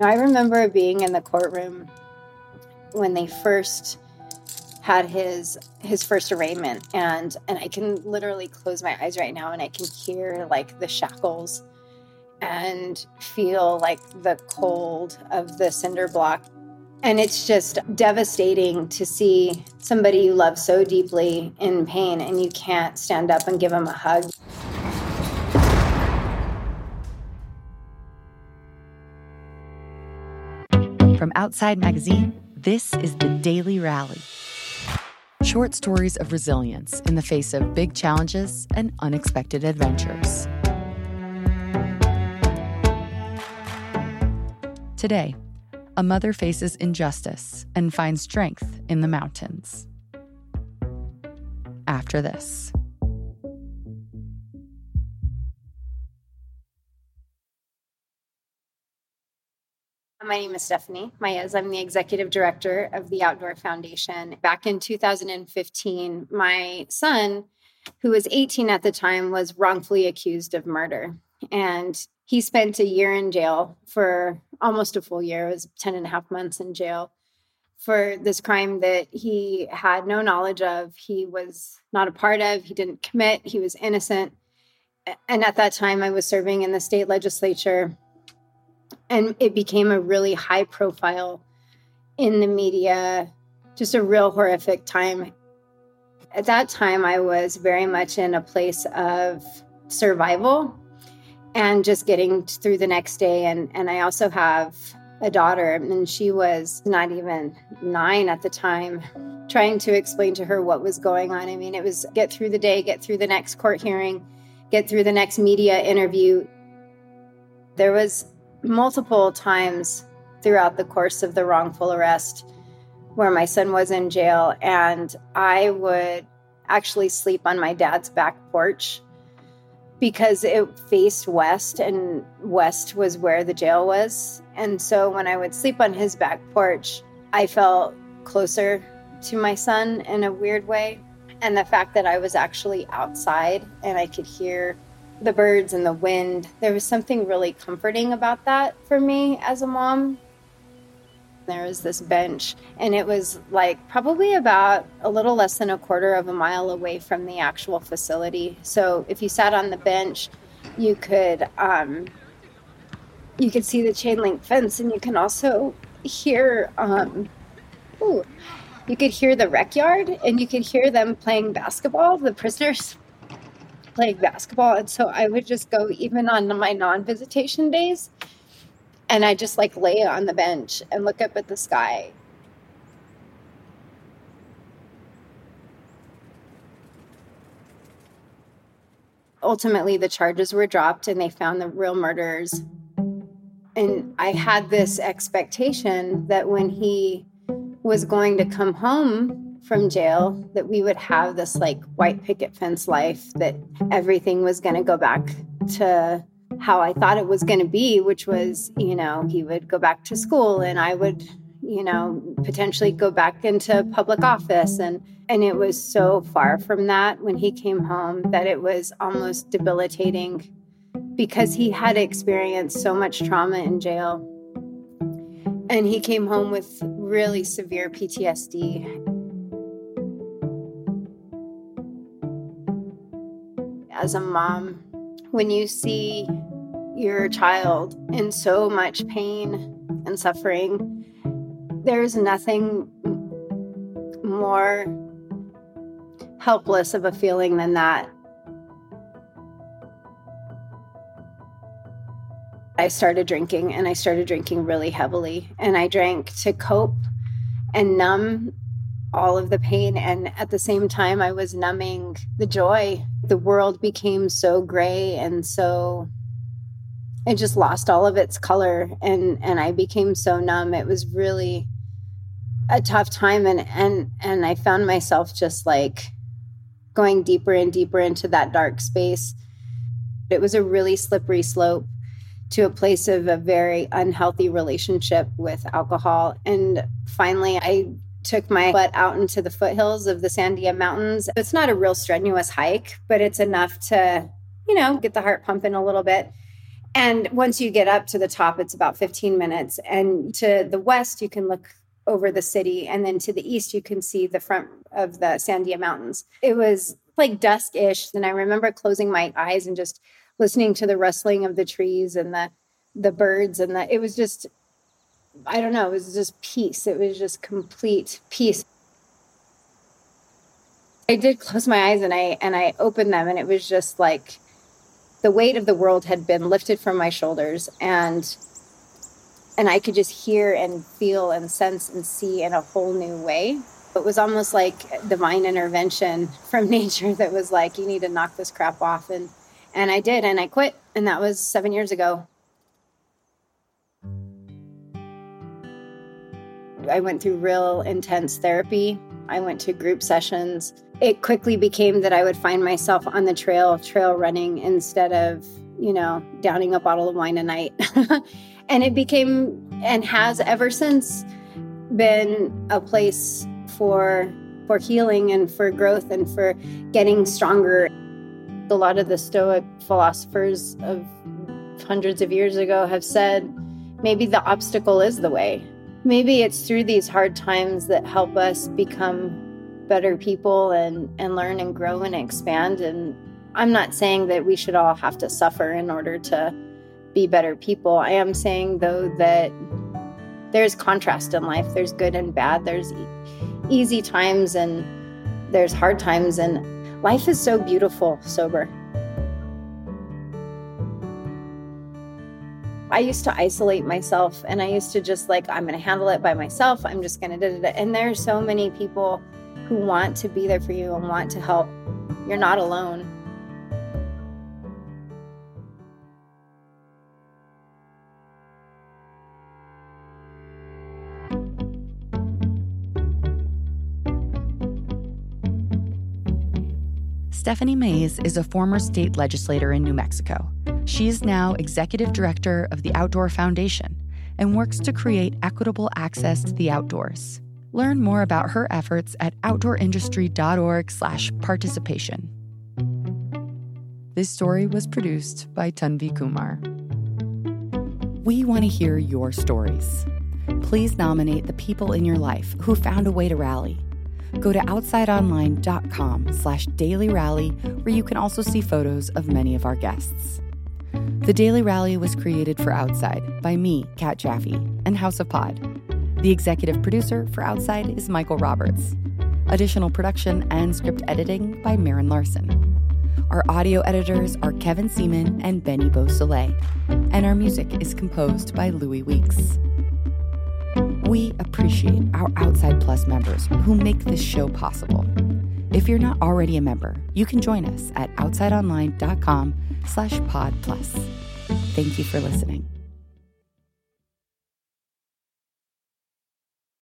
I remember being in the courtroom when they first had his his first arraignment and and I can literally close my eyes right now and I can hear like the shackles and feel like the cold of the cinder block and it's just devastating to see somebody you love so deeply in pain and you can't stand up and give them a hug. From Outside Magazine, this is the Daily Rally short stories of resilience in the face of big challenges and unexpected adventures. Today, a mother faces injustice and finds strength in the mountains. After this. My name is Stephanie Maez. I'm the executive director of the Outdoor Foundation. Back in 2015, my son, who was 18 at the time, was wrongfully accused of murder. And he spent a year in jail for almost a full year. It was 10 and a half months in jail for this crime that he had no knowledge of. He was not a part of, he didn't commit, he was innocent. And at that time, I was serving in the state legislature and it became a really high profile in the media, just a real horrific time. At that time, I was very much in a place of survival and just getting through the next day. And, and I also have a daughter, and she was not even nine at the time, trying to explain to her what was going on. I mean, it was get through the day, get through the next court hearing, get through the next media interview. There was multiple times throughout the course of the wrongful arrest where my son was in jail and I would actually sleep on my dad's back porch because it faced west and west was where the jail was. And so when I would sleep on his back porch I felt closer to my son in a weird way. And the fact that I was actually outside and I could hear the birds and the wind. There was something really comforting about that for me as a mom. There was this bench, and it was like probably about a little less than a quarter of a mile away from the actual facility. So if you sat on the bench, you could um, you could see the chain link fence, and you can also hear um, ooh, you could hear the rec yard, and you could hear them playing basketball, the prisoners playing basketball. And so I would just go even on my non visitation days. And I just like lay on the bench and look up at the sky. Ultimately, the charges were dropped and they found the real murderers. And I had this expectation that when he was going to come home from jail that we would have this like white picket fence life that everything was going to go back to how I thought it was going to be, which was, you know, he would go back to school and I would, you know, potentially go back into public office and and it was so far from that when he came home that it was almost debilitating because he had experienced so much trauma in jail. And he came home with really severe PTSD as a mom when you see your child in so much pain and suffering. There's nothing more helpless of a feeling than that. I started drinking and I started drinking really heavily. And I drank to cope and numb all of the pain. And at the same time, I was numbing the joy. The world became so gray and so it just lost all of its color and and I became so numb. It was really a tough time and and and I found myself just like going deeper and deeper into that dark space. It was a really slippery slope to a place of a very unhealthy relationship with alcohol and finally I took my butt out into the foothills of the Sandia Mountains. It's not a real strenuous hike, but it's enough to, you know, get the heart pumping a little bit. And once you get up to the top, it's about 15 minutes. And to the west, you can look over the city. And then to the east, you can see the front of the Sandia Mountains. It was like dusk ish. And I remember closing my eyes and just listening to the rustling of the trees and the the birds and the it was just I don't know, it was just peace. It was just complete peace. I did close my eyes and I and I opened them and it was just like the weight of the world had been lifted from my shoulders and and I could just hear and feel and sense and see in a whole new way. It was almost like divine intervention from nature that was like, you need to knock this crap off. And and I did, and I quit. And that was seven years ago. I went through real intense therapy. I went to group sessions. It quickly became that I would find myself on the trail, trail running instead of, you know, downing a bottle of wine a night. and it became and has ever since been a place for for healing and for growth and for getting stronger. A lot of the Stoic philosophers of hundreds of years ago have said maybe the obstacle is the way. Maybe it's through these hard times that help us become better people and, and learn and grow and expand. And I'm not saying that we should all have to suffer in order to be better people. I am saying, though, that there's contrast in life. There's good and bad. There's e- easy times and there's hard times. And life is so beautiful sober. I used to isolate myself and I used to just like, I'm going to handle it by myself. I'm just going to, and there's so many people who want to be there for you and want to help. You're not alone. Stephanie Maez is a former state legislator in New Mexico. She is now executive director of the Outdoor Foundation and works to create equitable access to the outdoors. Learn more about her efforts at outdoorindustry.org/participation. This story was produced by Tanvi Kumar. We want to hear your stories. Please nominate the people in your life who found a way to rally go to outsideonline.com slash daily rally, where you can also see photos of many of our guests. The Daily Rally was created for Outside by me, Kat Jaffe, and House of Pod. The executive producer for Outside is Michael Roberts. Additional production and script editing by Marin Larson. Our audio editors are Kevin Seaman and Benny Beausoleil, and our music is composed by Louis Weeks. We appreciate our Outside Plus members who make this show possible. If you're not already a member, you can join us at outsideonline.com slash pod plus. Thank you for listening.